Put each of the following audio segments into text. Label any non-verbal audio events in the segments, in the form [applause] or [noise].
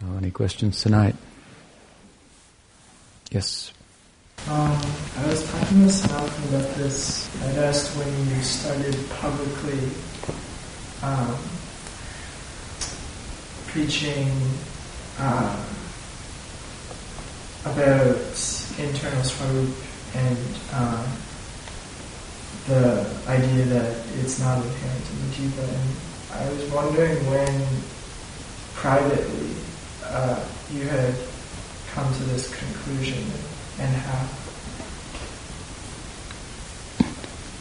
So, any questions tonight? Yes. Um, I was talking to Sanathan about this. I'd asked when you started publicly um, preaching uh, about internal swarup and uh, the idea that it's not inherent in the jiva. And I was wondering when privately uh, you had come to this conclusion and how.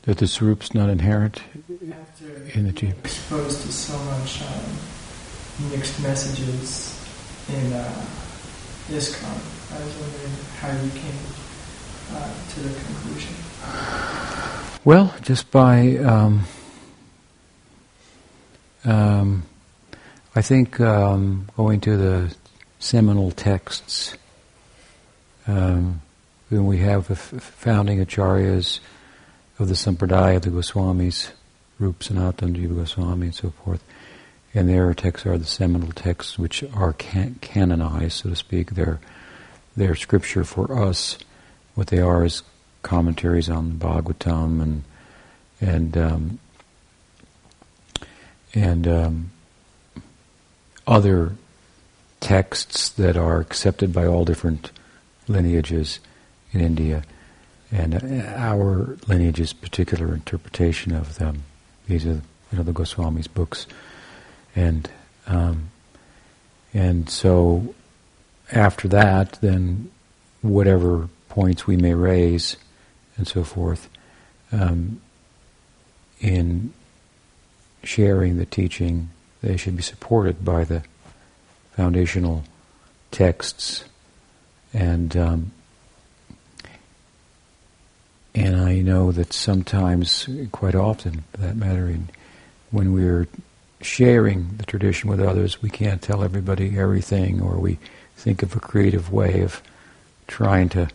That the swarup's not inherent After in the jiva. exposed to so much um, mixed messages in uh, ISKCON, I was wondering how you came uh, to the conclusion. Well, just by, um, um, I think um, going to the seminal texts, um, when we have the f- founding acharyas of the sampradaya, the Goswamis, Rup Sanatan Goswami and so forth, and their texts are the seminal texts which are can- canonized, so to speak. They're, they're scripture for us. What they are is commentaries on the Bhagavatam and and um, and um, other texts that are accepted by all different lineages in India, and our lineage's particular interpretation of them. These are, you know, the Goswami's books, and um, and so after that, then whatever points we may raise and so forth um, in sharing the teaching, they should be supported by the foundational texts and um, and I know that sometimes, quite often, for that matter, in, when we're sharing the tradition with others, we can't tell everybody everything, or we think of a creative way of trying to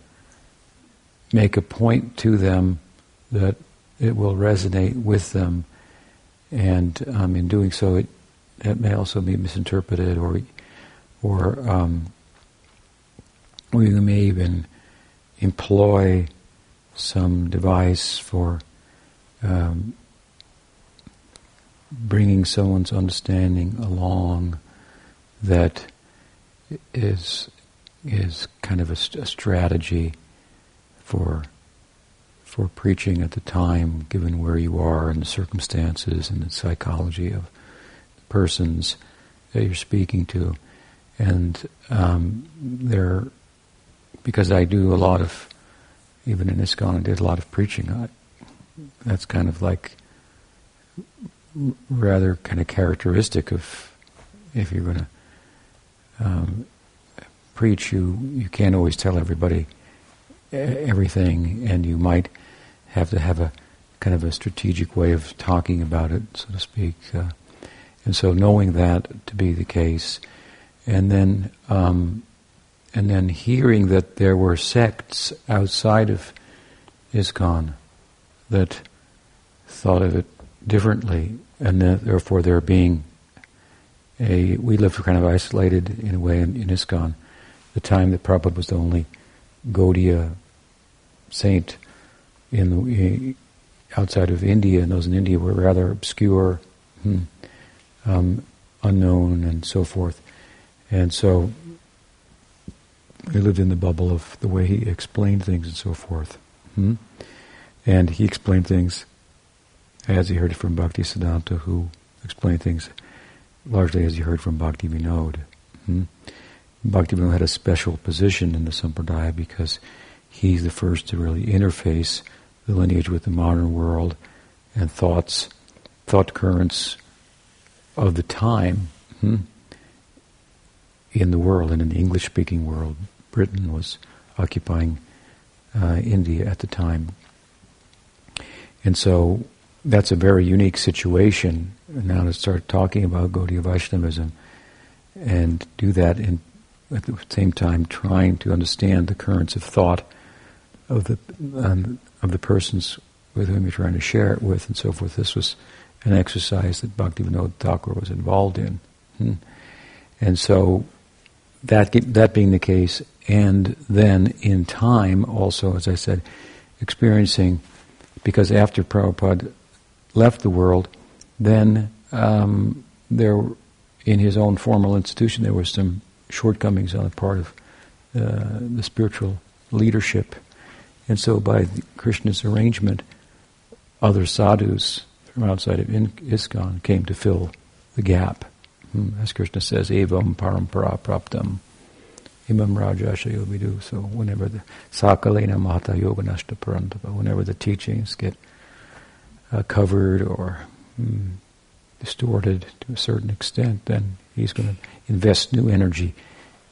make a point to them that it will resonate with them, and um, in doing so, it that may also be misinterpreted, or or um, we may even employ some device for um, bringing someone's understanding along that is is kind of a, a strategy for for preaching at the time, given where you are and the circumstances and the psychology of the persons that you're speaking to, and um, there, because I do a lot of, even in ISKCON, I did a lot of preaching. I, that's kind of like rather kind of characteristic of if you're going to um, preach, you you can't always tell everybody everything, and you might have to have a kind of a strategic way of talking about it, so to speak. Uh, and so, knowing that to be the case, and then um, and then hearing that there were sects outside of ISKCON that thought of it differently, and that therefore there being a we lived kind of isolated in a way in, in ISKCON, the time that Prabhupada was the only Gaudiya saint in the outside of India, and those in India were rather obscure, hmm, um, unknown, and so forth. And so we lived in the bubble of the way he explained things and so forth. Hmm? And he explained things as he heard it from Bhakti Siddhanta, who explained things largely as he heard from Bhakti Vinod. Hmm? Bhakti Vinod had a special position in the Sampradaya because he's the first to really interface the lineage with the modern world and thoughts, thought currents of the time hmm, in the world and in the English-speaking world. Britain was occupying uh, India at the time. And so that's a very unique situation now to start talking about Gaudiya Vaishnavism and do that in, at the same time trying to understand the currents of thought of the um, of the persons with whom you're trying to share it with and so forth. This was an exercise that Bhaktivinoda Thakur was involved in. Hmm. And so that that being the case, and then in time also, as I said, experiencing because after Prabhupada left the world, then um, there, in his own formal institution, there were some shortcomings on the part of uh, the spiritual leadership, and so by Krishna's arrangement, other sadhus from outside of ISKCON came to fill the gap. As Krishna says, evam parampara praptam imam rajasha yovidu. So whenever the sakalena mata yoganashta parantapa, whenever the teachings get uh, covered or mm, distorted to a certain extent, then he's going to invest new energy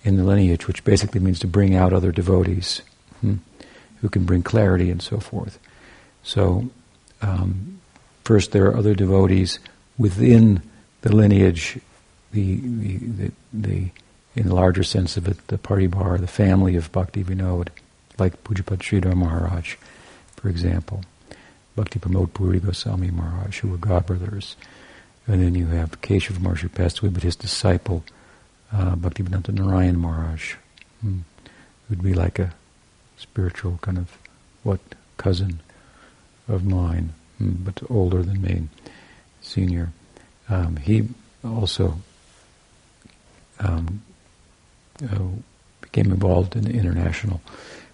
in the lineage, which basically means to bring out other devotees hmm, who can bring clarity and so forth. So, um, first there are other devotees within the lineage, the, the, the, the in the larger sense of it, the Paribar, the family of Bhakti Vinod, like Pujyapad Sridhar Maharaj, for example. Bhakti Pramod Puri Goswami Maharaj, who were godbrothers. And then you have Keshav Maharaj passed away, but his disciple, uh, Bhaktivedanta Narayan Maharaj, hmm, who'd be like a spiritual kind of, what, cousin of mine, hmm, but older than me, senior. Um, he also um, uh, became involved in the international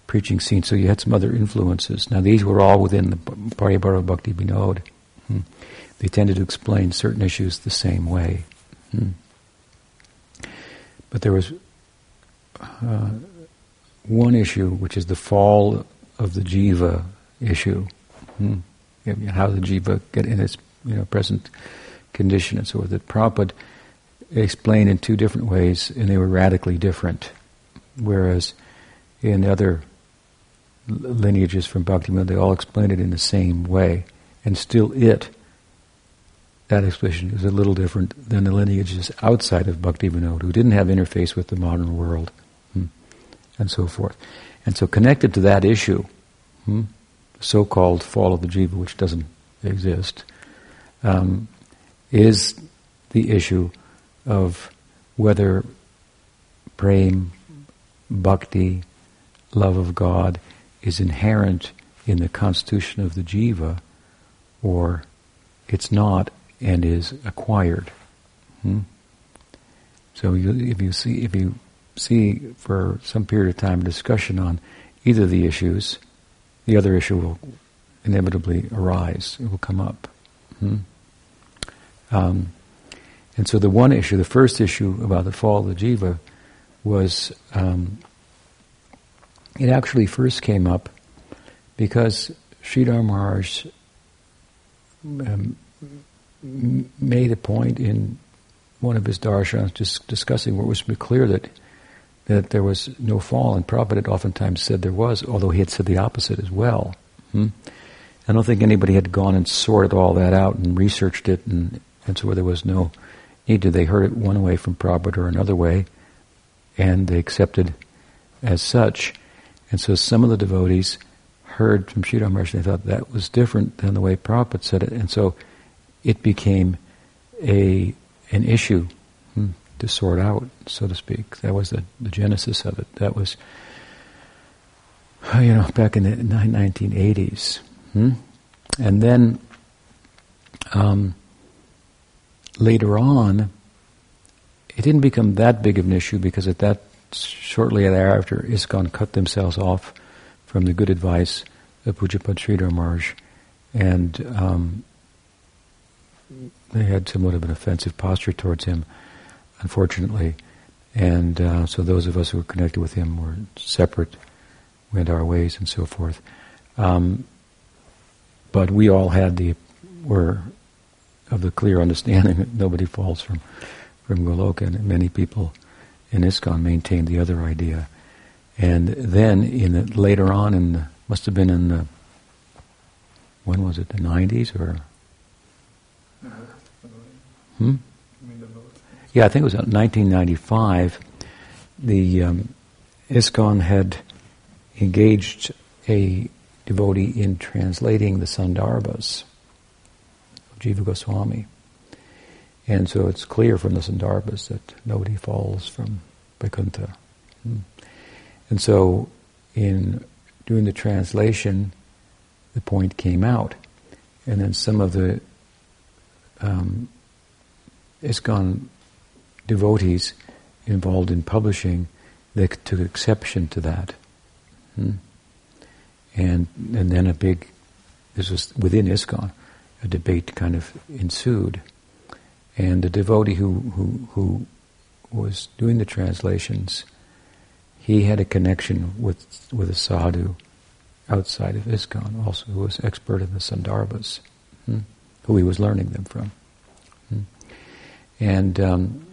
preaching scene. So you had some other influences. Now these were all within the Paribara Bhakti Vinod. Hmm. They tended to explain certain issues the same way. Hmm. But there was uh, one issue, which is the fall of the jiva issue. Hmm. How the jiva get in its you know present condition and so forth. Prabhupada explained in two different ways, and they were radically different. Whereas in other lineages from Bhaktivinoda, they all explain it in the same way. And still it, that explanation is a little different than the lineages outside of Bhaktivinoda, who didn't have interface with the modern world, hmm, and so forth. And so connected to that issue, hmm, so-called fall of the jiva, which doesn't exist, um, is the issue of whether prem, bhakti, love of God is inherent in the constitution of the jiva, or it's not and is acquired. Hmm? So you, if you see if you see for some period of time discussion on either of the issues, the other issue will inevitably arise. It will come up. Hmm? Um, and so the one issue, the first issue about the fall of the jiva, was um, it actually first came up because Sridhar Maharaj um, made a point in one of his darshans just discussing where it was clear that that there was no fall, and Prabhupada had oftentimes said there was, although he had said the opposite as well. Hmm? I don't think anybody had gone and sorted all that out and researched it, and, and so there was no to. They heard it one way from Prabhupada or another way, and they accepted as such. And so some of the devotees heard from Sridhar Maharaj they thought that was different than the way Prabhupada said it. And so it became a an issue hmm, to sort out, so to speak. That was the, the genesis of it. That was, you know, back in the 1980s. Hmm? And then um, later on, it didn't become that big of an issue because at that shortly thereafter, ISKCON cut themselves off from the good advice of Pujyapad Sridhar Maharaj, and um, they had somewhat of an offensive posture towards him, unfortunately. And uh, so those of us who were connected with him were separate, went our ways, and so forth. Um, but we all had the were of the clear understanding that nobody falls from from Goloka, and many people in ISKCON maintained the other idea. And then in the, later on, in the, must have been in the when was it? The nineties or? Hmm. Yeah, I think it was 1995. The um, ISKCON had engaged a devotee in translating the Sandarbhas Jiva Goswami. And so it's clear from the Sandarbhas that nobody falls from Vaikuntha. Hmm. And so, in doing the translation, the point came out. And then some of the um, ISKCON devotees involved in publishing, they took exception to that. Hmm. And, and then a big, this was within ISKCON, a debate kind of ensued. And the devotee who, who, who was doing the translations, he had a connection with, with a sadhu outside of ISKCON also, who was expert in the Sandarbhas, hmm, who he was learning them from. Hmm. And um,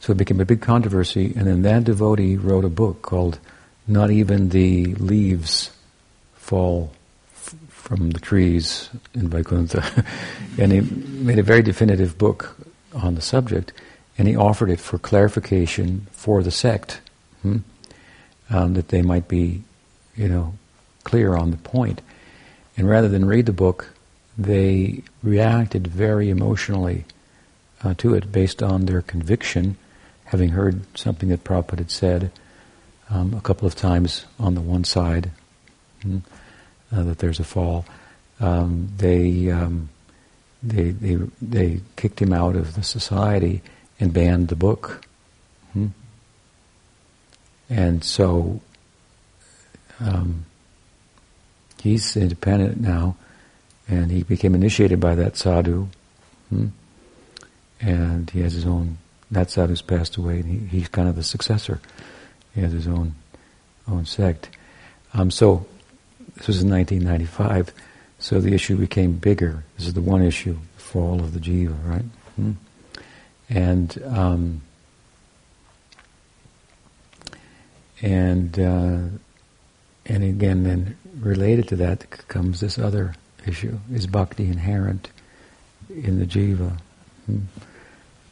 so it became a big controversy, and then that devotee wrote a book called Not Even the Leaves Fall from the Trees in Vaikuntha. [laughs] and he made a very definitive book on the subject, and he offered it for clarification for the sect, hmm, um, that they might be, you know, clear on the point. And rather than read the book, they reacted very emotionally uh, to it based on their conviction having heard something that Prabhupada had said um, a couple of times on the one side, mm, uh, that there's a fall, um, they, um, they, they, they kicked him out of the society and banned the book. Hmm? And so um, he's independent now, and he became initiated by that sadhu, hmm? and he has his own that sadhu's passed away, and he, he's kind of the successor. He has his own own sect. Um, so this was in 1995. So the issue became bigger. This is the one issue: fall of the jiva, right? Hmm. And um, and uh, and again, then related to that comes this other issue: is bhakti inherent in the jiva? Hmm.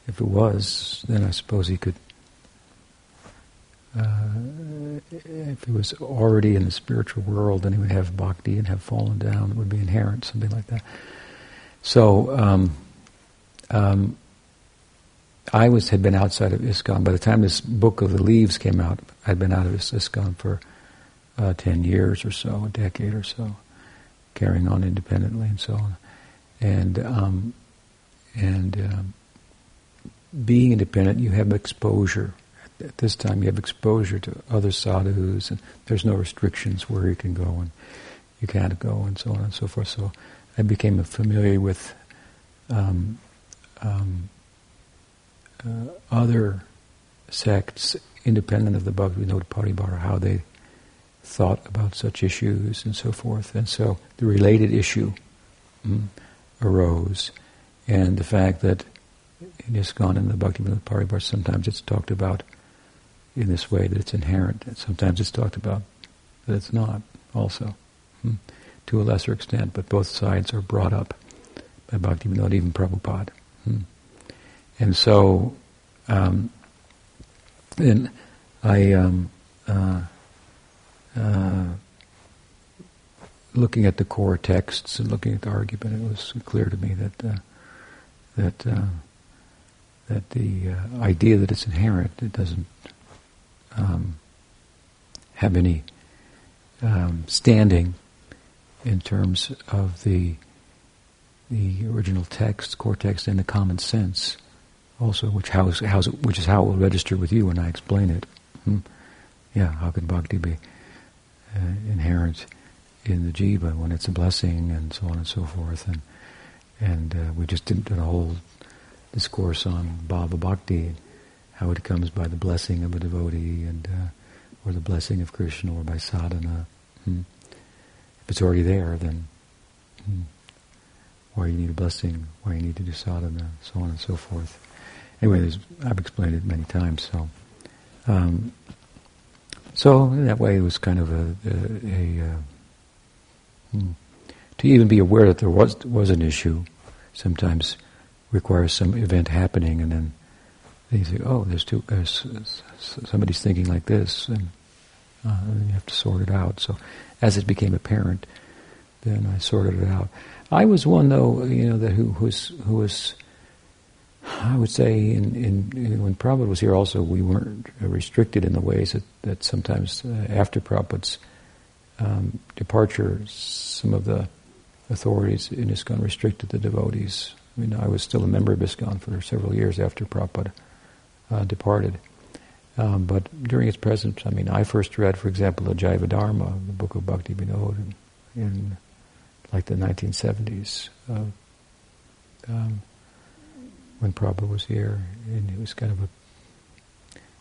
If it was, then I suppose he could. Uh, if he was already in the spiritual world, then he would have bhakti and have fallen down. It would be inherent, something like that. So, um, um, I was had been outside of ISKCON. By the time this book of the leaves came out, I'd been out of ISKCON for uh, ten years or so, a decade or so, carrying on independently and so on. And um, and um, being independent, you have exposure. At this time, you have exposure to other sadhus, and there's no restrictions where you can go and you can't go, and so on and so forth. So I became familiar with um, um, uh, other sects independent of the Bhaktivinoda Paribara, how they thought about such issues and so forth. And so the related issue mm, arose, and the fact that in ISKCON and the Bhaktivinoda Paribara, sometimes it's talked about in this way that it's inherent, sometimes it's talked about that it's not also, hmm, to a lesser extent, but both sides are brought up by not even Prabhupada. Hmm. And so, um, and I, um, uh, uh, looking at the core texts and looking at the argument, it was clear to me that uh, that uh, that the uh, idea that it's inherent, it doesn't um, have any um, standing in terms of the the original text, core text, and the common sense, also, which how's, how's it, which is how it will register with you when I explain it. Hmm? Yeah, how can bhakti be uh, inherent in the jiva when it's a blessing, and so on and so forth, and and uh, we just did a whole discourse on Bhava Bhakti, how it comes by the blessing of a devotee and uh, or the blessing of Krishna or by sadhana. Hmm. If it's already there, then hmm, why you need a blessing, why you need to do sadhana, so on and so forth. Anyway, I've explained it many times. So, um, so in that way, it was kind of a, a, a uh, hmm, to even be aware that there was was an issue. Sometimes requires some event happening, and then you think, oh, there's two, uh, somebody's thinking like this, and, uh, you have to sort it out. So, as it became apparent, then I sorted it out. I was one though, you know, that who, who was who was I would say in, in, in, when Prabhupada was here also, we weren't restricted in the ways that, that sometimes uh, after Prabhupada's um, departure, some of the authorities in ISKCON restricted the devotees. I mean, I was still a member of ISKCON for several years after Prabhupada uh, departed. Um, but during his presence, I mean, I first read, for example, the Jaiva Dharma, the book of Bhakti Vinod, in, in like the 1970s. Uh, um, when Prabhupada was here, and it was kind of a,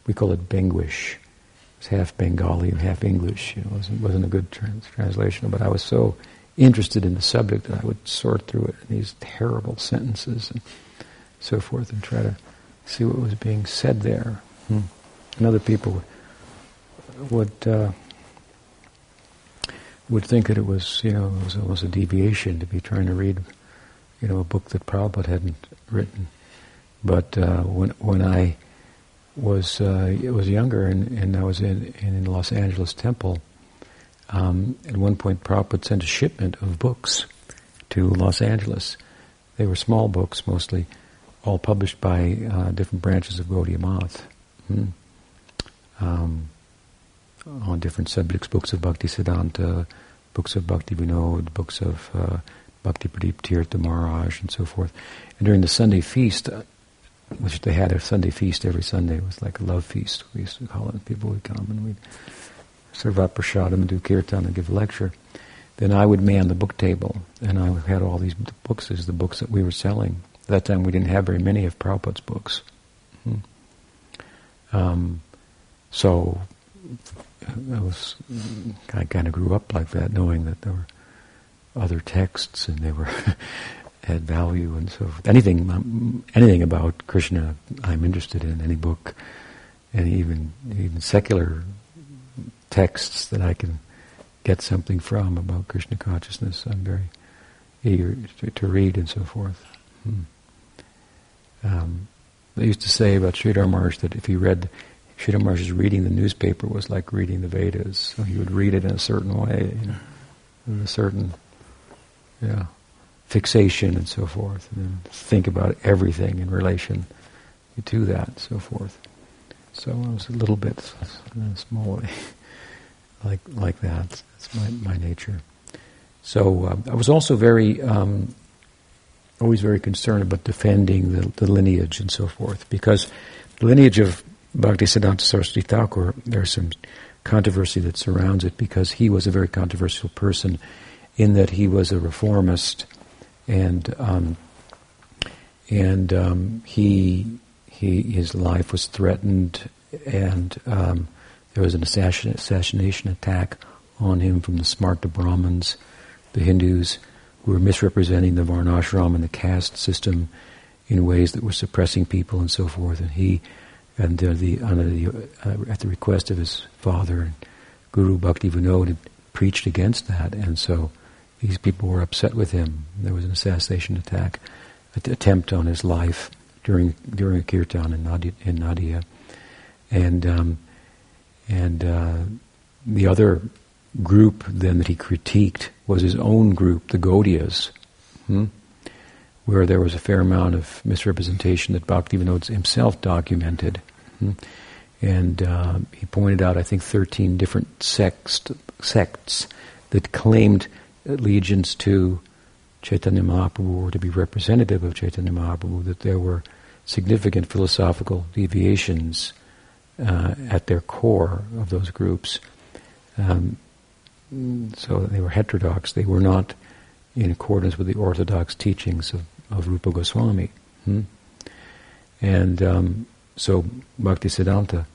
we call it Benglish. It was half Bengali and half English. You know, it wasn't, wasn't a good trans- translation, but I was so interested in the subject that I would sort through it these terrible sentences and so forth and try to see what was being said there. Hmm. And other people would uh, would think that it was, you know, it was almost a deviation to be trying to read, you know, a book that Prabhupada hadn't written. But uh, when when I was uh, was younger and, and I was in in Los Angeles Temple, um, at one point Prabhupada sent a shipment of books to Los Angeles. They were small books, mostly, all published by uh, different branches of Gaudiya Math. Hmm. Um, on different subjects, books of Bhakti Siddhanta, books of Bhakti Vinod, books of uh, Bhakti Pradip Tirtha Maharaj, and so forth. And during the Sunday feast, uh, which they had a Sunday feast every Sunday. It was like a love feast, we used to call it. People would come and we'd serve up prasadam and do kirtan and give a lecture. Then I would man the book table, and I had all these books as the books that we were selling. At that time, we didn't have very many of Prabhupada's books. Hmm. Um, so I was, I kind of grew up like that, knowing that there were other texts and they were [laughs] had value and so forth. Anything, um, anything about Krishna, I'm interested in. Any book, and even even secular texts that I can get something from about Krishna consciousness, I'm very eager to, to read and so forth. Hmm. Um, they used to say about Sridhar Maharaj that if he read Sridhar Maharaj's reading the newspaper was like reading the Vedas. So he would read it in a certain way, you know, in a certain, yeah fixation and so forth, and think about everything in relation to that and so forth. So I was a little bit small, [laughs] like like that. That's my my nature. So uh, I was also very, um, always very concerned about defending the, the, lineage and so forth, because the lineage of Bhaktisiddhanta Saraswati Thakur, there's some controversy that surrounds it, because he was a very controversial person in that he was a reformist and um, and um, he he his life was threatened, and um, there was an assassin, assassination attack on him from the Smarta Brahmins, the Hindus, who were misrepresenting the Varnashram and the caste system in ways that were suppressing people and so forth. And he, and uh, the, the uh, at the request of his father, Guru Bhakti Vinod, preached against that, and so these people were upset with him. There was an assassination attack, an attempt on his life during during a kirtan in Nadia, in Nadia. and um, and uh, the other group then that he critiqued was his own group, the Gaudiyas, hmm? where there was a fair amount of misrepresentation that Bhaktivinoda himself documented. Hmm? And uh, he pointed out, I think, 13 different sects, sects that claimed allegiance to Chaitanya Mahaprabhu or to be representative of Chaitanya Mahaprabhu, that there were significant philosophical deviations uh, at their core of those groups. Um, so they were heterodox. They were not in accordance with the orthodox teachings of, of Rupa Goswami. Hmm? And um, so Bhakti Siddhanta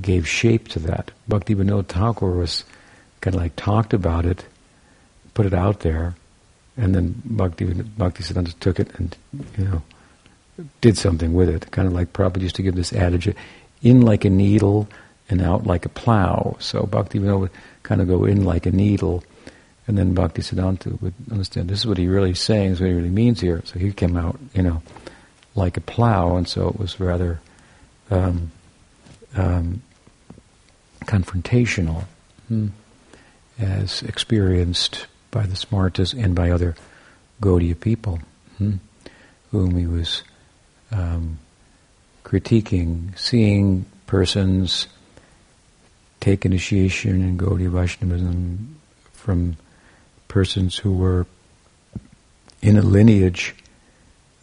gave shape to that. Bhakti Vinod Thakur was kind of like talked about it put it out there, and then Bhakti Bhakti Siddhanta took it and you know did something with it. Kind of like Prabhupada used to give this adage: "In like a needle and out like a plow." So Bhakti would kind of go in like a needle, and then Bhakti Siddhanta would understand this is what he really saying, this is what he really means here. So he came out, you know, like a plow, and so it was rather um, um, confrontational, hmm, as experienced by the Smartas and by other Gaudiya people, hmm, whom he was um, critiquing, seeing persons take initiation in Gaudiya Vaishnavism from persons who were in a lineage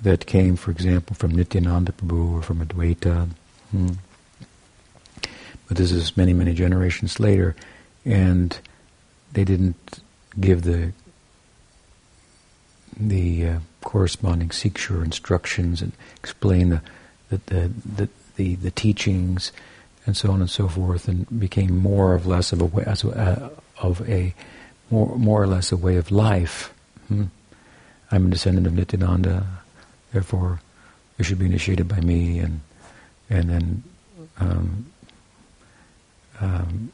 that came, for example, from Nityananda Prabhu or from Advaita. Hmm. But this is many, many generations later, and they didn't give the the uh, corresponding siksha instructions and explain the the, the the, the, the teachings and so on and so forth, and became more or less of a way, as a, uh, of a more more or less a way of life. Hmm? I'm a descendant of Nityananda, therefore you should be initiated by me, and and then um, um,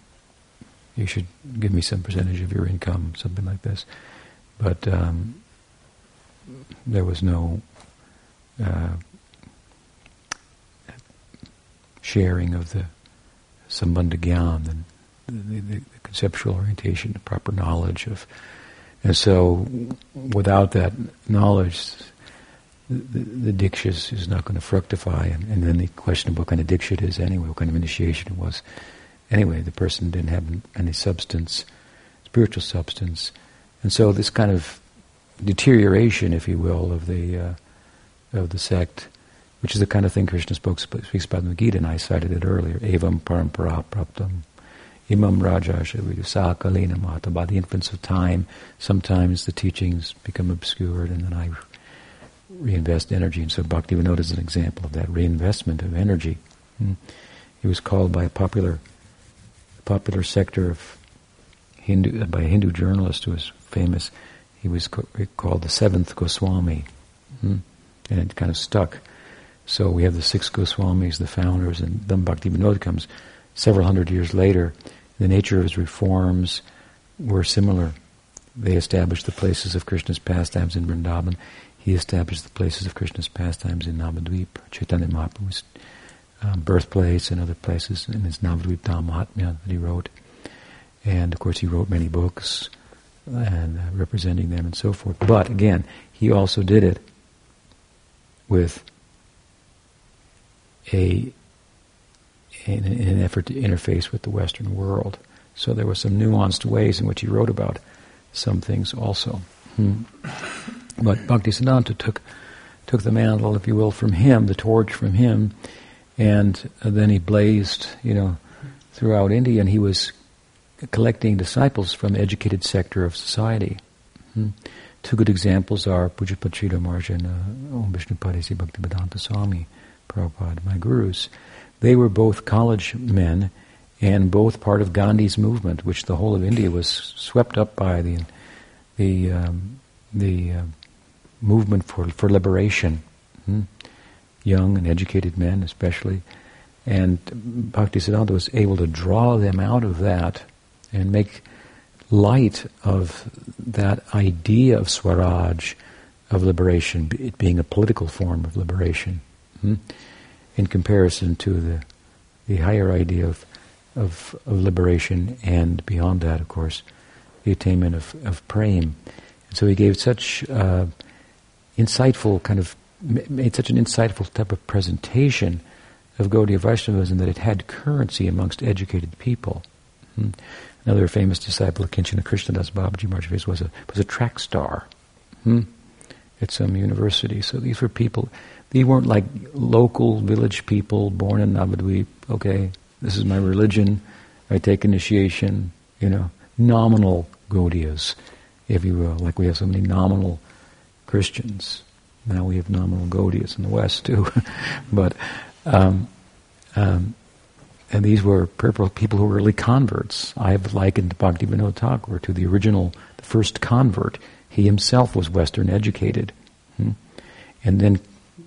you should give me some percentage of your income, something like this. But um, there was no uh, sharing of the sambandha the, the, the, conceptual orientation, the proper knowledge of. And so, without that knowledge, the, the, diksha is not going to fructify. And, and, then the question of what kind of diksha it is anyway, what kind of initiation it was. Anyway, the person didn't have any substance, spiritual substance. And so this kind of deterioration, if you will, of the uh, of the sect, which is the kind of thing Krishna spoke, speaks about in the Gita, and I cited it earlier. Evam parampara praptam, imam raja shavidusakalina mata. By the influence of time, sometimes the teachings become obscured, and then I reinvest energy. And so Bhaktivinoda is an example of that reinvestment of energy. Hmm. He was called by a popular popular sector of Hindu by a Hindu journalist who was famous he was called the seventh Goswami. Hmm? And it kind of stuck. So we have the six Goswamis, the founders, and then Bhaktivinoda comes several hundred years later. The nature of his reforms were similar. They established the places of Krishna's pastimes in Vrindavan. He established the places of Krishna's pastimes in Navadvip, Chaitanya Mahaprabhu's um, birthplace and other places in his Navadvip Dham Mahatmya that he wrote. And of course he wrote many books and uh, representing them and so forth. But again, he also did it with a in, in, an effort to interface with the Western world. So there were some nuanced ways in which he wrote about some things also. Hmm. But Bhaktisiddhanta took took the mantle, if you will, from him, the torch from him, and then he blazed, you know, throughout India, and he was collecting disciples from the educated sector of society. Hmm. Two good examples are Maharaj and uh, Om Vishnupad Sri Bhaktivedanta Swami Prabhupada, my gurus. They were both college men and both part of Gandhi's movement, which the whole of India was swept up by the the um, the uh, movement for for liberation. Hmm. Young and educated men, especially, and Bhaktisiddhanta was able to draw them out of that and make light of that idea of Swaraj, of liberation, it being a political form of liberation, hmm? in comparison to the, the higher idea of, of, of, liberation and beyond that, of course, the attainment of, of prema. And so he gave such uh, insightful kind of, made such an insightful type of presentation of Gaudiya Vaishnavism that it had currency amongst educated people. Hmm? Another famous disciple of Kinchana Krishnadas Babaji Maharaj was a was a track star hmm, at some university. So these were people. They weren't like local village people born in Navadvip. Okay, this is my religion. I take initiation. You know, nominal Gaudiyas, if you will. Like we have so many nominal Christians. Now we have nominal Gaudiyas in the West too. [laughs] but um, um, and these were people who were early converts. I have likened Bhaktivinoda Thakur to the original, the first convert. He himself was Western educated, hmm? and then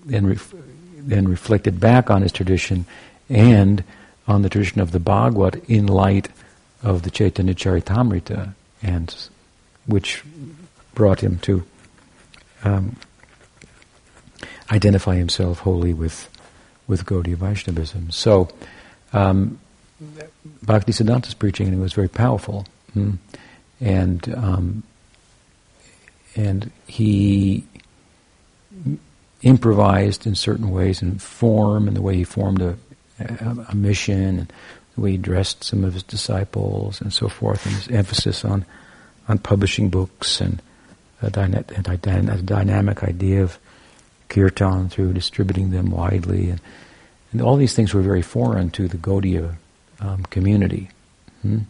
then ref, then reflected back on his tradition and on the tradition of the Bhagavad in light of the Chaitanya Charitamrita, and which brought him to um, identify himself wholly with with Gaudiya Vaishnavism. So. Um, Bhaktisiddhanta's preaching was very powerful, hmm? and um, and he improvised in certain ways in form and the way he formed a, a, a mission and the way he dressed some of his disciples and so forth, and his emphasis on on publishing books and a, a, dyna- a dynamic idea of kirtan through distributing them widely. And, and all these things were very foreign to the Gaudiya um, community. Hmm?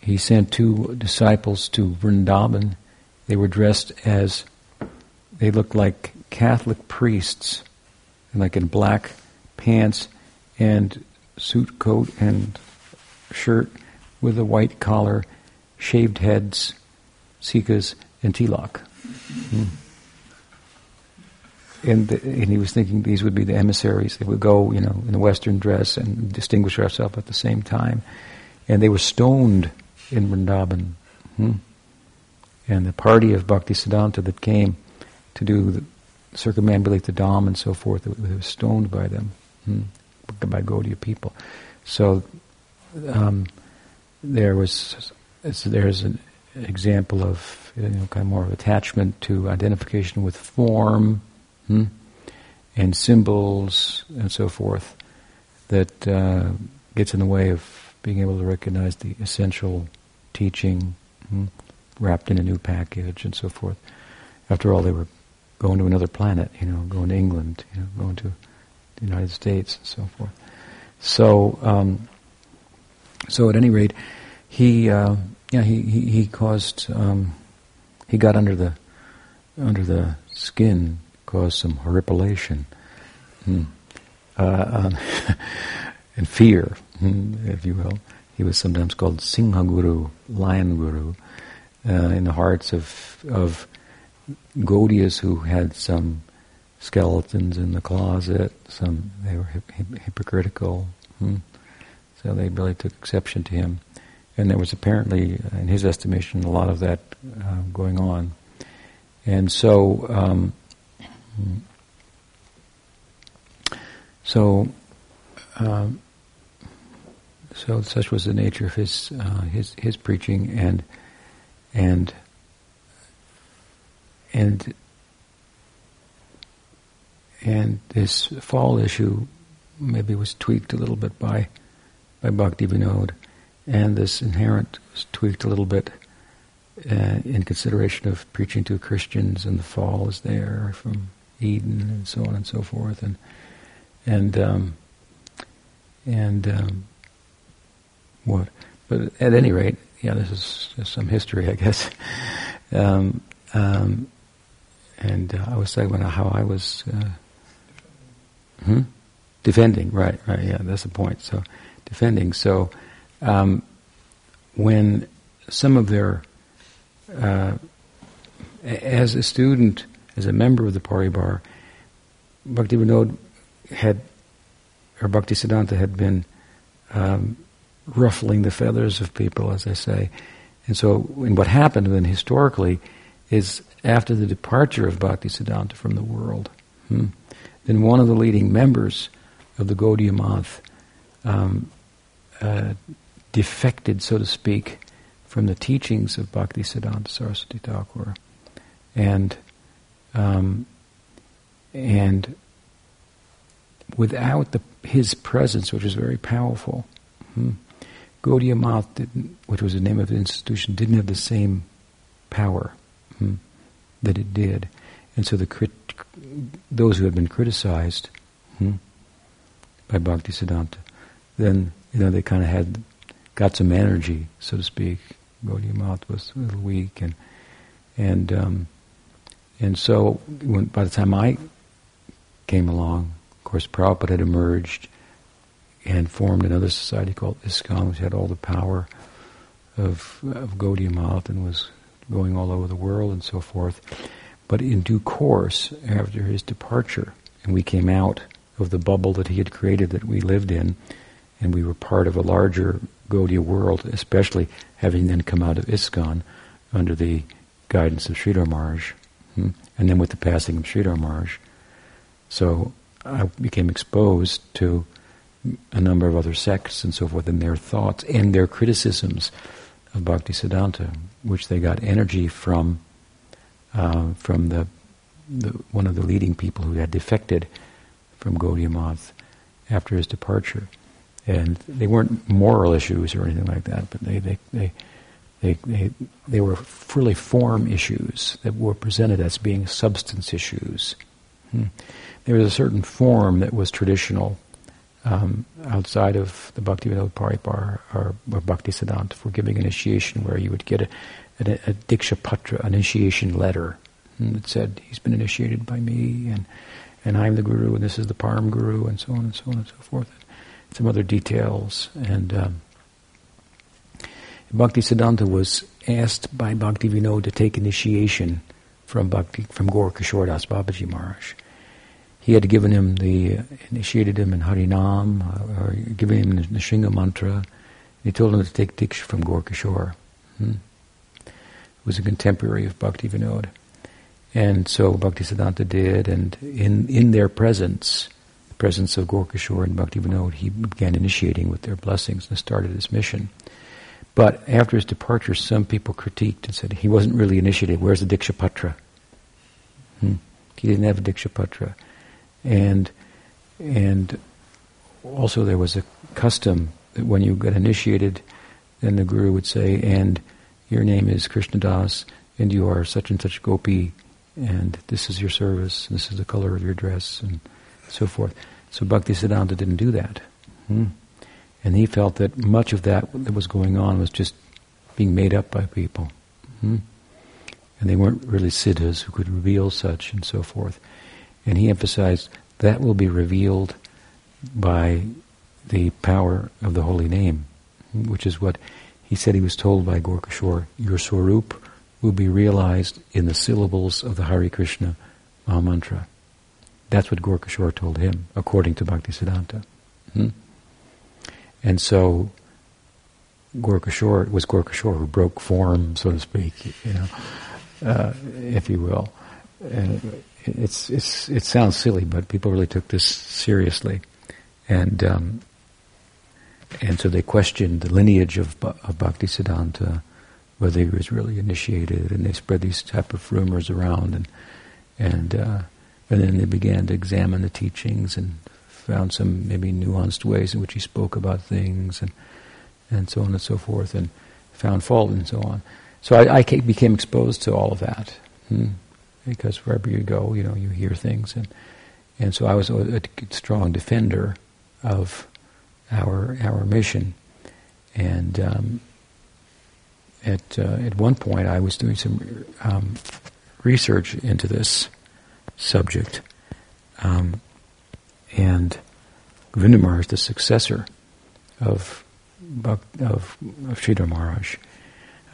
He sent two disciples to Vrindavan. They were dressed as, they looked like Catholic priests, like in black pants and suit coat and shirt with a white collar, shaved heads, sikhas, and tilak. Hmm and, the, and he was thinking these would be the emissaries. They would go, you know, in a Western dress and distinguish ourselves at the same time. And they were stoned in Vrindavan. Hmm? And the party of Bhakti Siddhanta that came to do the, circumambulate the Dham and so forth, they were stoned by them, hmm? by Gaudiya people. So um, there was there's an example of you know, kind of more of attachment to identification with form hmm? and symbols and so forth that uh, gets in the way of being able to recognize the essential teaching hmm? wrapped in a new package and so forth. After all, they were going to another planet, you know, going to England, you know, going to the United States and so forth. So, um, so at any rate, he, uh, yeah, he, he, he caused, um, he got under the, under the skin caused some horripilation mm. uh, um, [laughs] and fear, mm, if you will. He was sometimes called Singha Guru, Lion Guru, uh, in the hearts of of Gaudiyas who had some skeletons in the closet. Some they were hip, hip, hypocritical, hmm? so they really took exception to him. And there was apparently, in his estimation, a lot of that uh, going on. And so um, so, um, so such was the nature of his uh, his his preaching, and and and and this fall issue maybe was tweaked a little bit by by Bhakti Vinod, and this inherent was tweaked a little bit uh, in consideration of preaching to Christians, and the fall is there from Eden and so on and so forth, and and um, and um, what? But at any rate, yeah, this is some history, I guess. [laughs] um, um, and uh, I was talking about how I was uh, hmm? defending, right? Right? Yeah, that's the point. So defending. So um, when some of their uh, as a student as a member of the Paribar, Bhakti Vinod had, or Bhakti Siddhanta had been um, ruffling the feathers of people, as I say. And so, and what happened then historically is after the departure of Bhakti Siddhanta from the world, hmm, then one of the leading members of the Gaudiya Math um, uh, defected, so to speak, from the teachings of Bhakti Siddhanta Saraswati Thakur. And um, and without the, his presence, which was very powerful, hmm, Gaudiya Math, which was the name of the institution, didn't have the same power hmm, that it did. And so the crit- those who had been criticized hmm, by Bhakti Siddhanta, then you know they kind of had got some energy, so to speak. Gaudiya Math was a little weak, and and um, and so when, by the time I came along, of course, Prabhupada had emerged and formed another society called ISKCON, which had all the power of, of Gaudiya and was going all over the world and so forth. But in due course, after his departure, and we came out of the bubble that he had created that we lived in, and we were part of a larger Gaudiya world, especially having then come out of ISKCON under the guidance of Sridhar Maharaj, Hmm? And then with the passing of Sridhar Maharaj, so I became exposed to a number of other sects and so forth and their thoughts and their criticisms of Bhakti Siddhanta, which they got energy from uh, from the the, one of the leading people who had defected from Gaudiya Math after his departure. And they weren't moral issues or anything like that, but they, they, they, they, they, they were fully form issues that were presented as being substance issues. Hmm. There was a certain form that was traditional um, outside of the Bhakti Bhaktivinoda Paribar or, or Bhakti Siddhanta for giving initiation, where you would get a, a, a Diksha Patra, initiation letter, that said, He's been initiated by me, and, and I'm the Guru, and this is the Param Guru, and so on and so on and so forth. And some other details. And um, Bhakti Siddhanta was asked by Bhakti Vinod to take initiation from Bhakti, from Gaur Babaji Maharaj he had given him the, initiated him in Harinam, uh, or given him the Nrsimha mantra. He told him to take Diksha from Gorkishore. Hmm. He was a contemporary of Bhakti Vinod. And so Bhakti Siddhanta did, and in, in their presence, the presence of Gorkishore and Bhakti Vinod, he began initiating with their blessings and started his mission. But after his departure, some people critiqued and said he wasn't really initiated. Where's the Diksha Patra? Hmm. He didn't have a Diksha Patra and and also there was a custom that when you got initiated, then the guru would say, "And your name is Krishna Das, and you are such and such gopi, and this is your service, this is the color of your dress, and so forth." So Bhakti Siddhanta didn't do that, hmm. and he felt that much of that that was going on was just being made up by people, hmm. and they weren't really siddhas who could reveal such and so forth. And he emphasized that will be revealed by the power of the holy name, which is what he said he was told by Gorkishore, your Swarup will be realized in the syllables of the Hare Krishna Mahamantra. That's what Gorkishore told him, according to Bhaktisiddhanta. Hmm? And so Gorkishore was Gorkishore who broke form, so to speak, you know, uh, if you will. It's, it's, it sounds silly, but people really took this seriously. And, um, and so they questioned the lineage of, of Bhakti Siddhanta, whether he was really initiated, and they spread these type of rumors around, and, and, uh, and then they began to examine the teachings and found some maybe nuanced ways in which he spoke about things, and, and so on and so forth, and found fault and so on. So I, I became exposed to all of that. Hmm because wherever you go, you know, you hear things, and and so I was a, strong defender of our our mission, and um, at uh, at one point I was doing some um, research into this subject, um, and Vindamar is the successor of of, of Sridhar Maharaj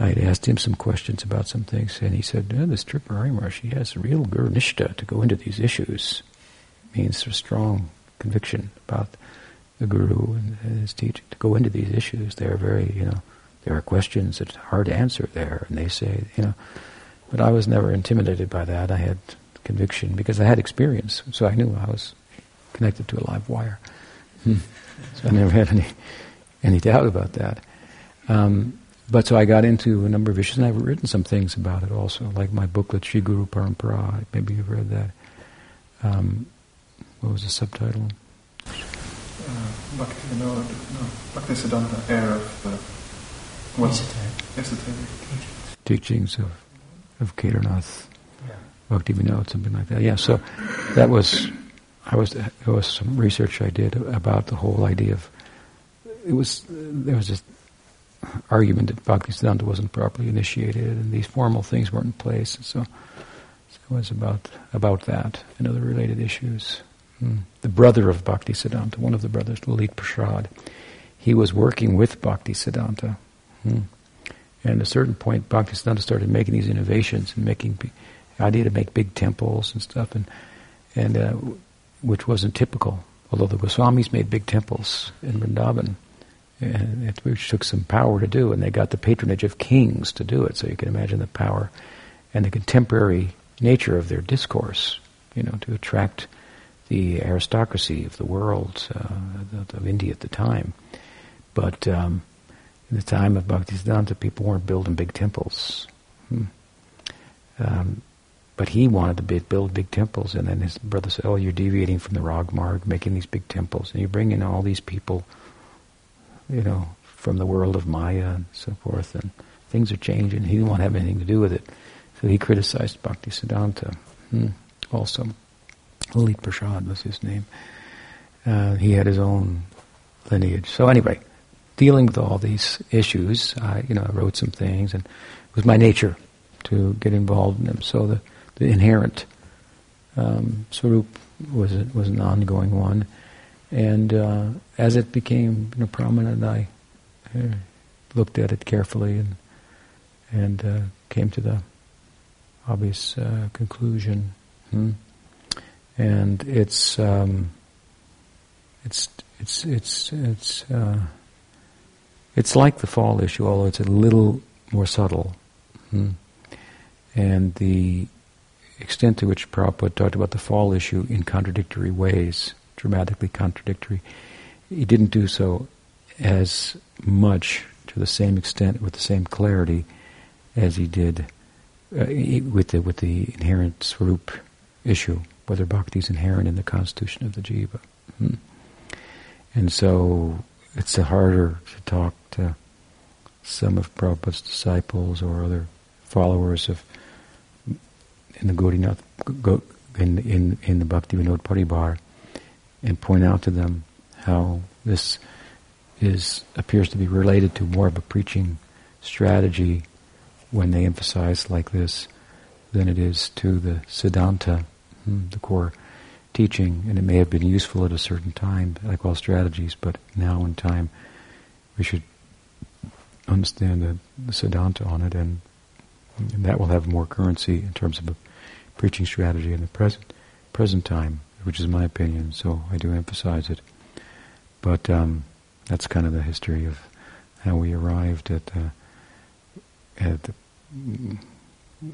I had asked him some questions about some things, and he said, oh, "This Tripurari he has real gurnishta to go into these issues. It means a strong conviction about the guru and his teaching to go into these issues. They are very, you know, there are questions that are hard to answer there, and they say, you know, but I was never intimidated by that. I had conviction because I had experience, so I knew I was connected to a live wire. [laughs] So I never had any any doubt about that. Um, but so I got into a number of issues, and I've written some things about it also, like my booklet, Sri Guru Parampara. Maybe you've read that. Um, what was the subtitle? Uh, Bhakti, no, no, Bhakti Siddhanta, heir of the what? Esoteric. Teachings of, of Kedarnath, yeah. Bhakti Vinod, something like that. Yeah, so that was, I was, there was some research I did about the whole idea of, it was, there was just argument that Bhaktisiddhanta wasn't properly initiated and these formal things weren't in place. So, so it was about about that and other related issues. Hmm. The brother of Bhaktisiddhanta, one of the brothers, Lalit Prasad, he was working with Bhaktisiddhanta. Hmm. And at a certain point, Bhaktisiddhanta started making these innovations and making the idea to make big temples and stuff, and and uh, which wasn't typical. Although the Goswamis made big temples in Vrindavan, and it, which took some power to do, and they got the patronage of kings to do it. So you can imagine the power and the contemporary nature of their discourse, you know, to attract the aristocracy of the world uh, of India at the time. But um, in the time of Bhaktisiddhanta, people weren't building big temples. Hmm. Um, but he wanted to build big temples, and then his brother said, "Oh, you're deviating from the Ragmarg, making these big temples, and you bring in all these people, you know, from the world of Maya and so forth, and things are changing. He didn't want to have anything to do with it, so he criticized Bhakti Siddhanta. Hmm. Also, Lalit Prasad was his name. Uh, he had his own lineage. So anyway, dealing with all these issues, I, you know, I wrote some things, and it was my nature to get involved in them. So the the inherent um, swarup was a, was an ongoing one, and uh, as it became you know, prominent, I uh, looked at it carefully and and uh, came to the obvious uh, conclusion. Hmm? And it's um, it's it's it's it's uh, it's like the fall issue, although it's a little more subtle. Hmm? And the extent to which Prabhupada talked about the fall issue in contradictory ways, dramatically contradictory. He didn't do so as much to the same extent with the same clarity as he did uh, with the with the inherent swarup issue, whether bhakti is inherent in the constitution of the jiva. Hmm. And so it's harder to talk to some of Prabhupada's disciples or other followers of in the Gaudiya Math, in, in, in the Bhakti Vinod Paribar and point out to them how this is appears to be related to more of a preaching strategy when they emphasize like this than it is to the Siddhanta, hmm, the core teaching, and it may have been useful at a certain time, like all strategies, but now in time we should understand the, the Siddhanta on it, and, and, that will have more currency in terms of a preaching strategy in the present present time, which is my opinion. So I do emphasize it. But um, that's kind of the history of how we arrived at uh, at the,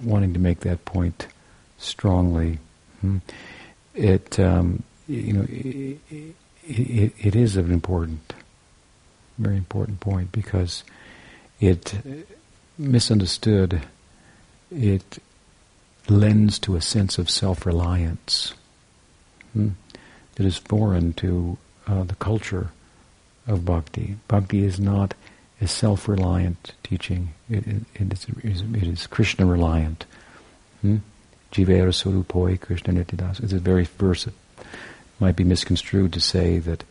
wanting to make that point strongly. Hmm. It um, you know it, it, it is an important, very important point because it misunderstood. It lends to a sense of self-reliance hmm, that is foreign to uh, the culture of bhakti. Bhakti is not a self-reliant teaching. It, it, it, is, it is Krishna-reliant. Hmm? Jivera Surupoi Krishna Nityadas. It's a very verse that might be misconstrued to say that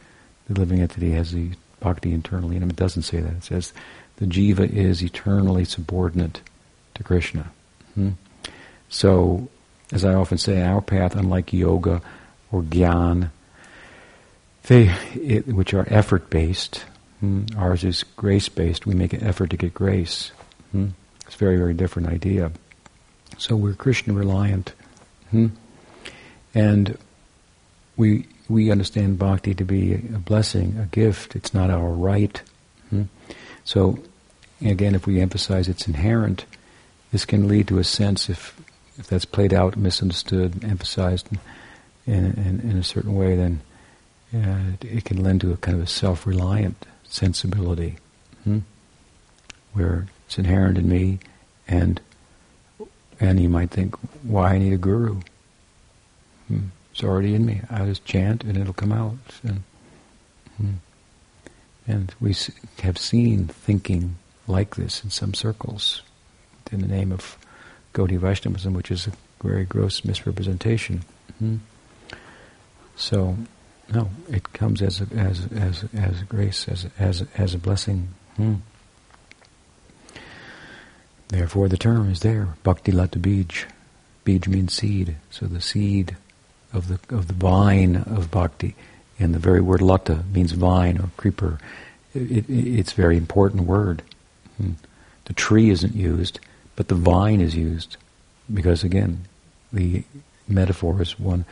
the living entity has the bhakti internally in him. It doesn't say that. It says the jiva is eternally subordinate to Krishna. Hmm? So, as I often say, our path, unlike yoga or gyan, they, it, which are effort based, hmm, ours is grace based. We make an effort to get grace. Hmm? It's a very, very different idea. So we're Krishna reliant. Hmm? And we we understand bhakti to be a blessing, a gift. It's not our right. Hmm? So again, if we emphasize it's inherent, this can lead to a sense if if that's played out, misunderstood, emphasized in, in, in a certain way, then uh, it can lend to a kind of a self-reliant sensibility, hmm? where it's inherent in me, and and you might think, why I need a guru? Hmm. It's already in me. I just chant and it'll come out. And, hmm. and we have seen thinking like this in some circles in the name of Gaudiya Vaishnavism, which is a very gross misrepresentation. So, no, it comes as a, as as as grace, as as as a blessing. Hmm. Therefore, the term is there. Bhakti lata bij. Bij means seed. So the seed of the of the vine of bhakti, and the very word lata means vine or creeper. It, it, it's a very important word. Hmm. The tree isn't used but the vine is used because, again, the metaphor is one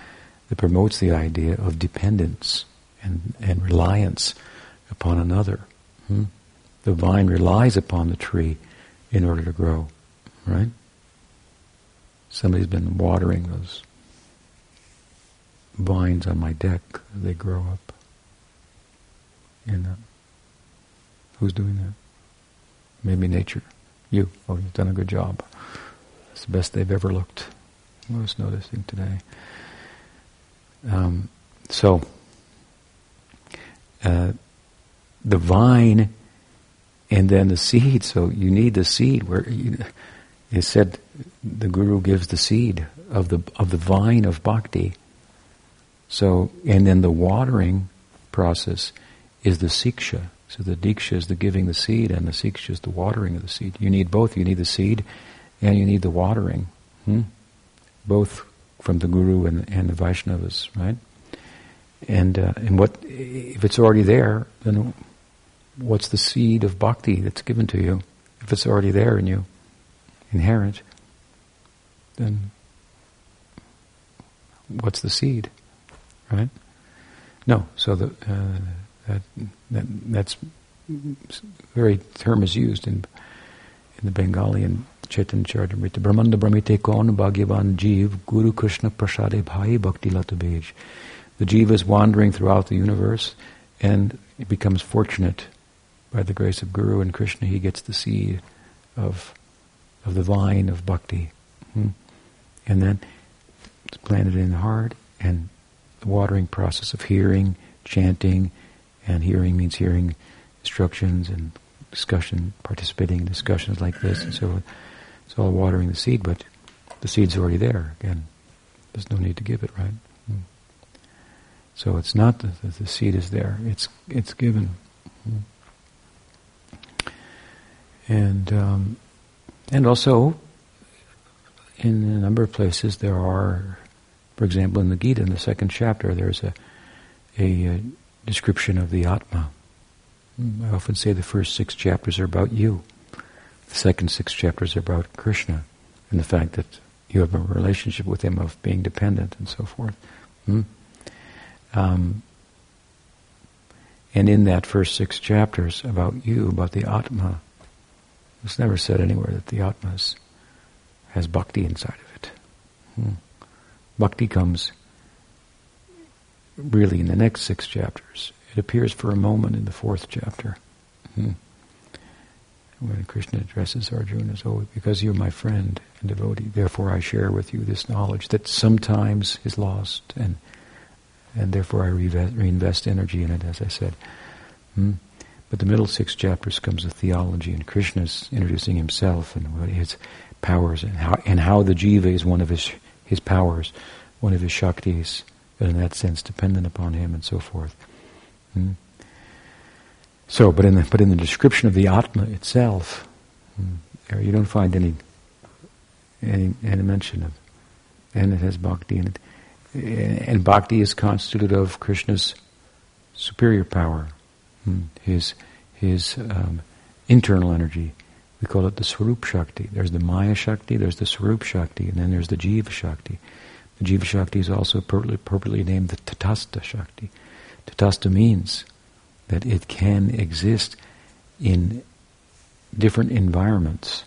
that promotes the idea of dependence and, and reliance upon another. Hmm? The vine relies upon the tree in order to grow, right? Somebody's been watering those vines on my deck. They grow up. And uh, who's doing that? Maybe nature. You. Oh, you've done a good job. It's the best they've ever looked. I was noticing today. Um, so, uh, the vine and then the seed. So you need the seed. Where you, it said the guru gives the seed of the of the vine of bhakti. So and then the watering process is the siksha. So the diksha is the giving the seed, and the siksha is the watering of the seed. You need both. You need the seed, and you need the watering. Hmm? Both from the guru and, and the Vaishnavas, right? And uh, and what if it's already there? Then what's the seed of bhakti that's given to you? If it's already there in you, inherent, then what's the seed, right? No, so the uh, that, that that's very term is used in in the Bengali and Chaitanya Charitamrita. Brahmanda Brahmite Kaun Bhagyavan Jeev Guru Krishna Prasade Bhai Bhakti Latabej. The jiva is wandering throughout the universe and it becomes fortunate by the grace of Guru and Krishna. He gets the seed of of the vine of bhakti. Hmm? And then it's planted in the heart and the watering process of hearing, chanting, and hearing means hearing instructions and discussion, participating in discussions like this and so on. It's all watering the seed, but the seed's already there. Again, there's no need to give it, right? Hmm. So it's not that the, seed is there; it's it's given, hmm. and um, and also in a number of places there are, for example, in the Gita, in the second chapter, there's a a, a description of the Atma. I often say the first six chapters are about you. The second six chapters are about Krishna and the fact that you have a relationship with him of being dependent and so forth. Hmm? Um, and in that first six chapters about you, about the Atma, it's never said anywhere that the Atma has bhakti inside of it. Hmm. Bhakti comes really in the next six chapters. It appears for a moment in the fourth chapter. Hmm. When Krishna addresses Arjuna as, oh, because you're my friend and devotee, therefore I share with you this knowledge that sometimes is lost, and and therefore I reinvest, reinvest energy in it, as I said. Hmm? But the middle six chapters comes with theology, and Krishna's introducing himself and his powers, and how, and how the jiva is one of his, his powers, one of his shaktis, and in that sense dependent upon him and so forth. Hmm? So, but in the but in the description of the Atma itself, hmm, you don't find any any, any mention of, and it has bhakti in it, and bhakti is constituted of Krishna's superior power, hmm, his his um, internal energy. We call it the Swarup Shakti. There's the Maya Shakti, there's the Swarup Shakti, and then there's the Jiva Shakti. The Jiva Shakti is also appropriately named the Tatastha Shakti. Tatastha means that it can exist in different environments.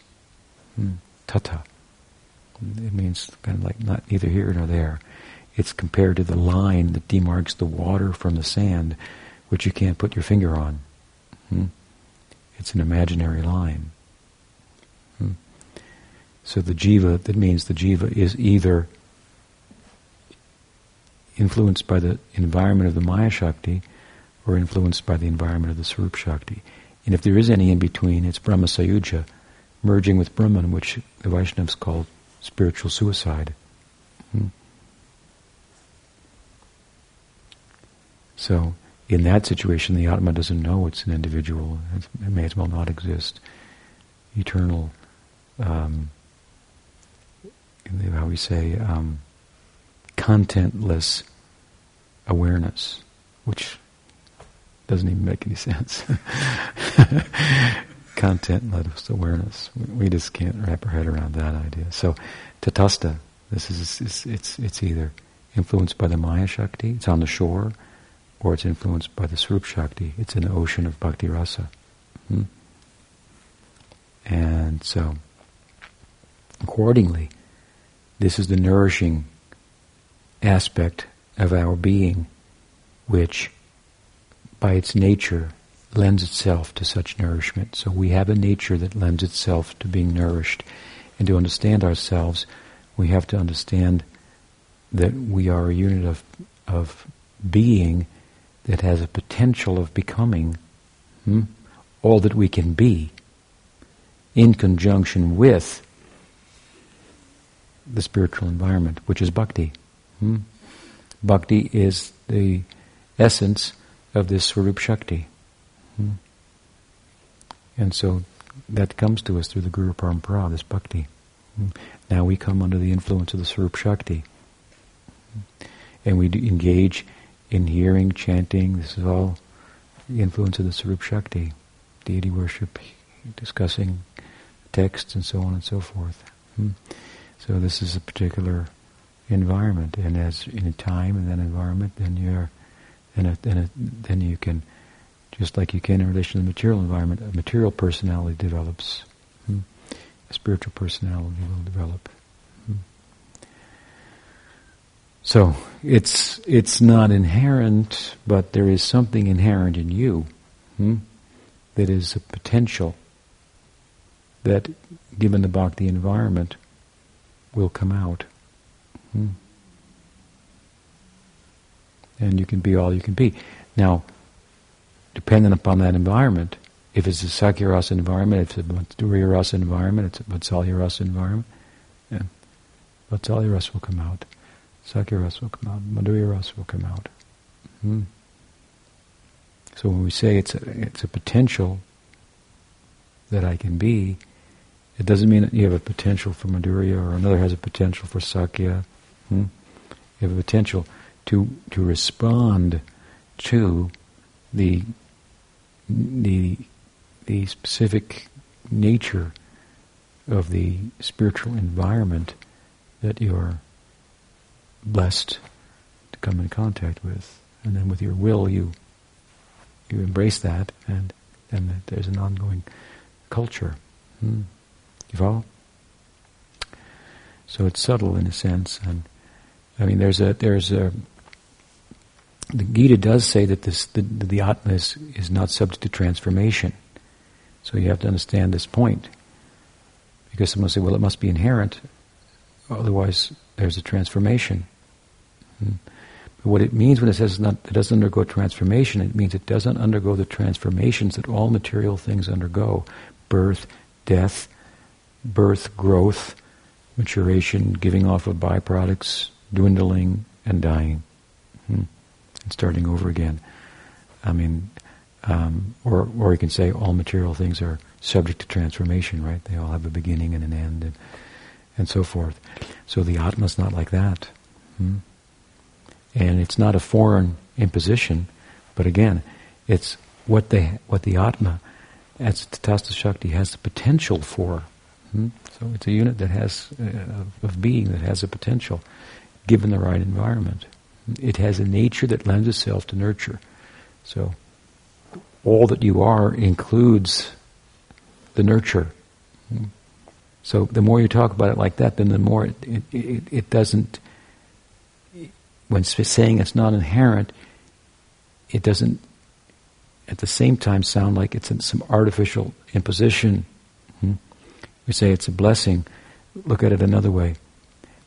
Hmm. Tata. It means kind of like not neither here nor there. It's compared to the line that demarks the water from the sand, which you can't put your finger on. Hmm? It's an imaginary line. Hmm? So the jiva, that means the jiva is either influenced by the environment of the Maya Shakti or influenced by the environment of the Swarup Shakti. And if there is any in between, it's Brahma Sayuja, merging with Brahman, which the Vaishnavas call spiritual suicide. Hmm. So, in that situation, the Atma doesn't know it's an individual. It may as well not exist. Eternal, um, how we say, um, contentless awareness, which doesn't even make any [laughs] sense. contentless awareness. We just can't wrap our head around that idea. So, tatastha, this is it's, it's it's either influenced by the Maya Shakti, it's on the shore, or it's influenced by the Swarup Shakti. It's in the ocean of bhakti rasa. Hmm? And so, accordingly, this is the nourishing aspect of our being which, by its nature, lends itself to such nourishment. So we have a nature that lends itself to being nourished. And to understand ourselves, we have to understand that we are a unit of, of being that has a potential of becoming hmm, all that we can be in conjunction with the spiritual environment, which is bhakti. Hmm? Bhakti is the essence of this Swarup Shakti. Hmm? And so that comes to us through the Guru Parampara, this bhakti. Hmm? Now we come under the influence of the Swarup Shakti. Hmm? And we engage in hearing, chanting, this is all the influence of the Swarup Shakti, deity worship, discussing texts and so on and so forth. Hmm? So this is a particular environment, and as in a time and then environment, then you're, then a, then a, then you can, just like you can in relation to the material environment, a material personality develops. Hmm? A spiritual personality will develop. Hmm? So it's it's not inherent, but there is something inherent in you hmm? that is a potential that, given the bhakti environment, will come out. Hmm. And you can be all you can be. Now, dependent upon that environment, if it's a Sakhya Rasa environment, if it's a Madhurya environment, it's a Vatsalya Rasa environment, yeah, Vatsalya Rasa will come out. Sakhya Rasa will come out. Madhurya Rasa will come out. Hmm. So when we say it's a, it's a potential that I can be, it doesn't mean that you have a potential for Madhurya or another has a potential for Sakhya. Hmm? You have a potential to to respond to the the the specific nature of the spiritual environment that you're blessed to come in contact with, and then with your will you you embrace that, and then there's an ongoing culture. Hmm. You follow? So it's subtle in a sense, and I mean, there's a there's a the Gita does say that this the, the Atma is, is not subject to transformation. So you have to understand this point. Because someone will say, well, it must be inherent, otherwise there's a transformation. Hmm. But what it means when it says not, it doesn't undergo transformation, it means it doesn't undergo the transformations that all material things undergo birth, death, birth, growth, maturation, giving off of byproducts, dwindling, and dying, hmm. And starting over again. I mean, um, or or you can say all material things are subject to transformation, right? They all have a beginning and an end, and, and so forth. So the Atma is not like that, hmm. and it's not a foreign imposition, but again, it's what they what the Atma as Tatastha Shakti has the potential for Hmm? So it's a unit that has uh, of being that has a potential, given the right environment. It has a nature that lends itself to nurture. So all that you are includes the nurture. So the more you talk about it like that, then the more it, it, it, it doesn't. When saying it's not inherent, it doesn't at the same time sound like it's some artificial imposition. Hmm? We say it's a blessing. Look at it another way.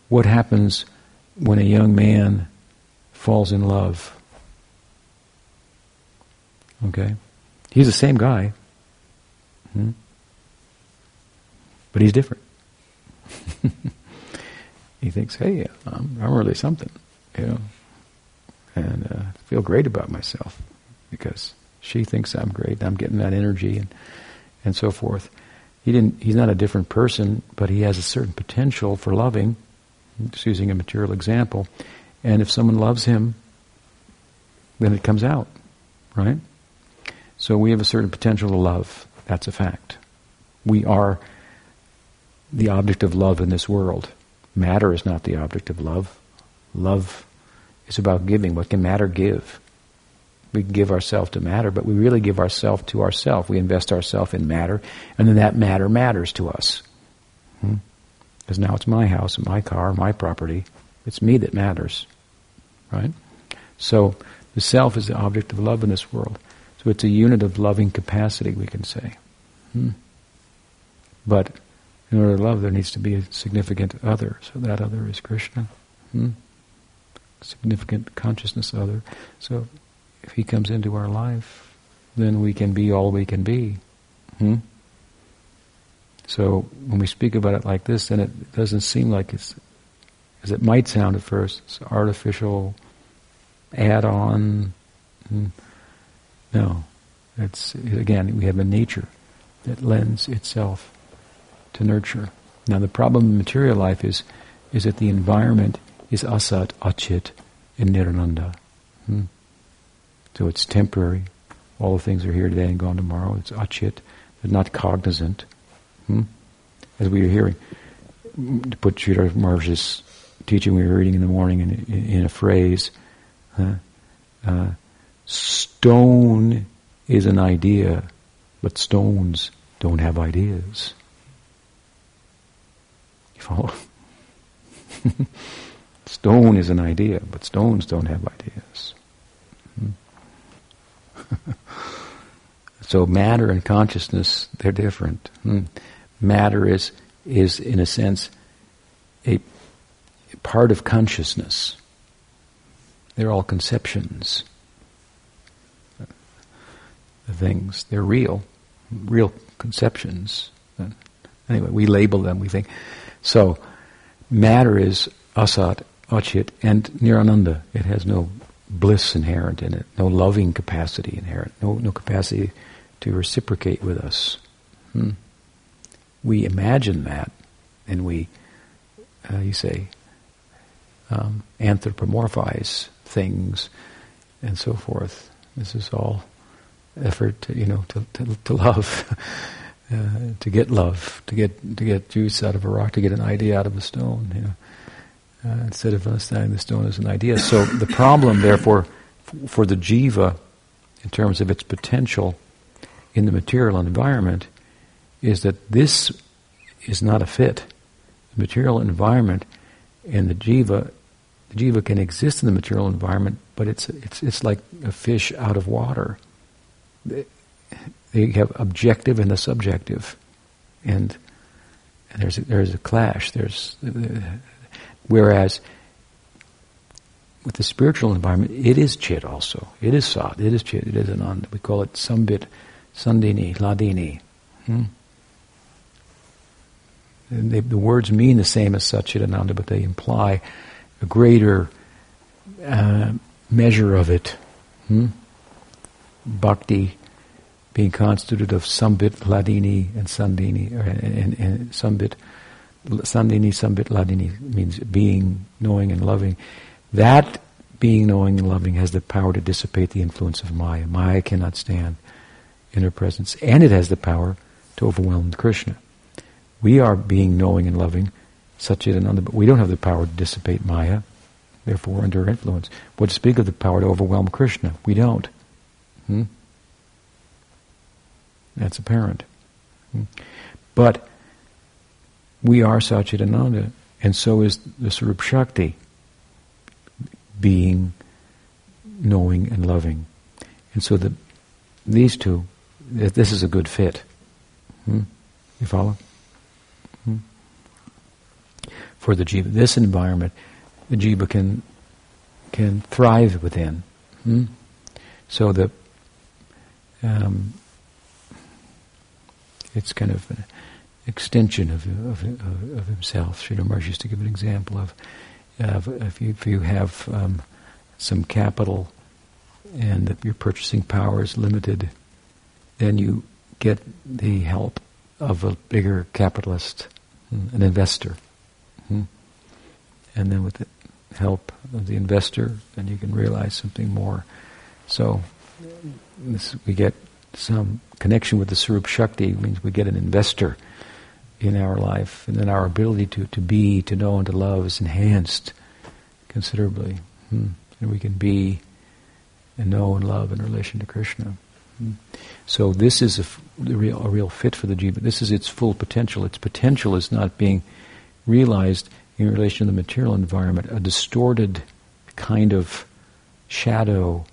What happens when a young man falls in love? Okay? He's the same guy. Hmm? But he's different. [laughs] he thinks, hey, I'm, I'm, really something, you know, and uh, feel great about myself because she thinks I'm great. I'm getting that energy and and so forth he didn't, he's not a different person, but he has a certain potential for loving, just using a material example. And if someone loves him, then it comes out, right? So we have a certain potential to love. That's a fact. We are the object of love in this world. Matter is not the object of love. Love is about giving. What can matter give? We give ourselves to matter, but we really give ourselves to ourselves. We invest ourselves in matter, and then that matter matters to us. Because hmm? now it's my house, my car, my property. It's me that matters. Right? So the self is the object of love in this world. So it's a unit of loving capacity, we can say. Hmm? But In order to love, there needs to be a significant other. So that other is Krishna. Hmm? Significant consciousness other. So if he comes into our life, then we can be all we can be. Hmm? So when we speak about it like this, then it doesn't seem like it's, as it might sound at first, it's artificial, add-on. Hmm? No, it's again we have a nature that lends itself to nurture. Now the problem in material life is is that the environment is asat, achit, and nirananda. Hmm? So it's temporary. All the things are here today and gone tomorrow. It's achit. They're not cognizant. Hmm? As we are hearing, to put Sridhar Maharaj's teaching we were reading in the morning in, in, in a phrase, uh, uh, stone is an idea, but stones don't have ideas. You follow? [laughs] Stone is an idea, but stones don't have ideas. Hmm. [laughs] so matter and consciousness, they're different. Hmm. Matter is, is, in a sense, a part of consciousness. They're all conceptions. The things, they're real, real conceptions. Anyway, we label them, we think. So, matter is asat, achit, and nirananda. It has no bliss inherent in it, no loving capacity inherent, no, no capacity to reciprocate with us. Hmm. We imagine that, and we, uh, you say, um, anthropomorphize things, and so forth. This is all effort, to, you know, to, to, to love. [laughs] Uh, to get love, to get to get juice out of a rock, to get an idea out of a stone. You know, uh, instead of understanding the stone as an idea. So the problem, therefore, f- for the jiva, in terms of its potential in the material environment, is that this is not a fit. The material environment and the jiva, the jiva can exist in the material environment, but it's it's it's like a fish out of water they have objective and the subjective, and, and there's a, there's a clash. There's uh, whereas with the spiritual environment, it is chit also. It is sat. It is chit. It is ananda. We call it sambit, sandini, ladini. Hmm? They, the words mean the same as Satchidananda, but they imply a greater uh, measure of it. Hmm? Bhakti being constituted of Sambit, Ladini, and Sandini, and, and, and Sambit, Sandini, Sambit, Ladini means being, knowing, and loving. That being, knowing, and loving has the power to dissipate the influence of Maya. Maya cannot stand in her presence, and it has the power to overwhelm Krishna. We are being, knowing, and loving, Satchidananda, but we don't have the power to dissipate Maya. Therefore, under influence. What speak of the power to overwhelm Krishna? We don't. Hmm? That's apparent. But we are Satchidananda, and so is the Swarup Shakti, being, knowing, and loving. And so the, these two, this is a good fit. Hmm? You follow? Hmm? For the jiva, this environment, the jiva can can thrive within. Hmm? So the um, it's kind of an extension of, of, of himself. Sridhar Maharaj used to give an example of, of if, you, if you have um, some capital and that your purchasing power is limited, then you get the help of a bigger capitalist, an investor. Hmm? And then with the help of the investor, then you can realize something more. So this, we get some connection with the Swarup Shakti means we get an investor in our life, and then our ability to, to be, to know, and to love is enhanced considerably. Hmm. And we can be and know and love in relation to Krishna. Hmm. So this is a, f- a, real, a real fit for the jiva. This is its full potential. Its potential is not being realized in relation to the material environment. A distorted kind of shadow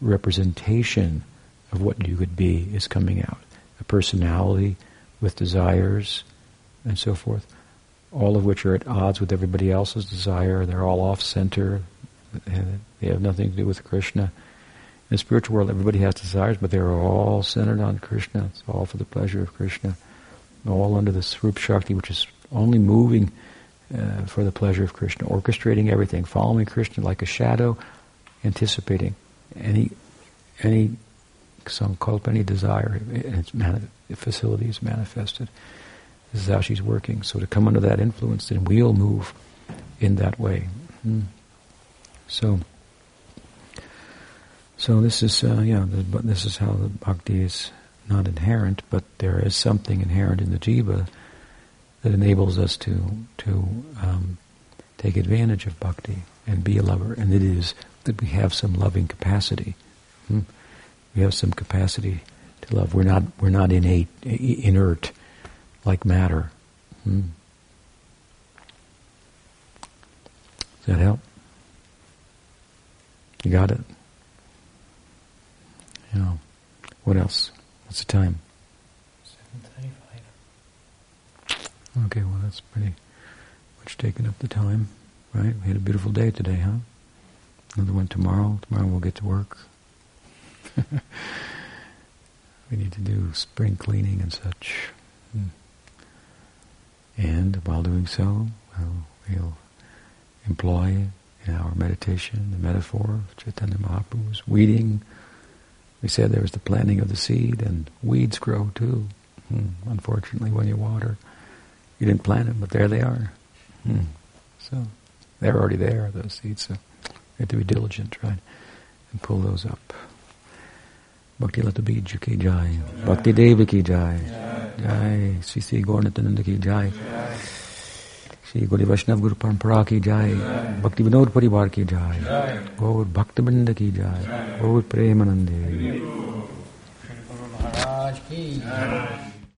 representation of what you could be is coming out. A personality with desires and so forth, all of which are at odds with everybody else's desire. They're all off center. They have nothing to do with Krishna. In the spiritual world, everybody has desires, but they're all centered on Krishna. It's all for the pleasure of Krishna. All under the Swarup Shakti, which is only moving uh, for the pleasure of Krishna, orchestrating everything, following Krishna like a shadow, anticipating any any sankalpa, any desire, and its mani- facility is manifested. This is how she's working. So to come under that influence, then we'll move in that way. Hmm. So, so this is uh, yeah, this is how the bhakti is not inherent, but there is something inherent in the jiva that enables us to to um, take advantage of bhakti and be a lover, and it is that we have some loving capacity. Hmm? We have some capacity to love. We're not we're not innate, inert like matter. Hmm? Does that help? You got it? Yeah. What else? What's the time? Okay, well that's pretty much taken up the time, right? We had a beautiful day today, huh? Another one tomorrow. Tomorrow we'll get to work. [laughs] we need to do spring cleaning and such. And while doing so, we'll, we'll employ in our meditation the metaphor of Chaitanya Mahaprabhu's weeding. We said there was the planting of the seed, and weeds grow too. Hmm. Unfortunately, when you water, you didn't plant them, but there they are. Hmm. So they're already there, those seeds. So we have to be diligent, right, and pull those up. Bhakti Lata Bij ki jai. Bhakti Devi ki jai. Jai. Sri Sri Gaurnitananda ki jai. Sri Gauri Vaishnav Guru Parampara ki jai. Bhakti Vinod Parivar ki jai. Gaur Bhakti Binda ki jai. Gaur Premanande. Maharaj ki jai.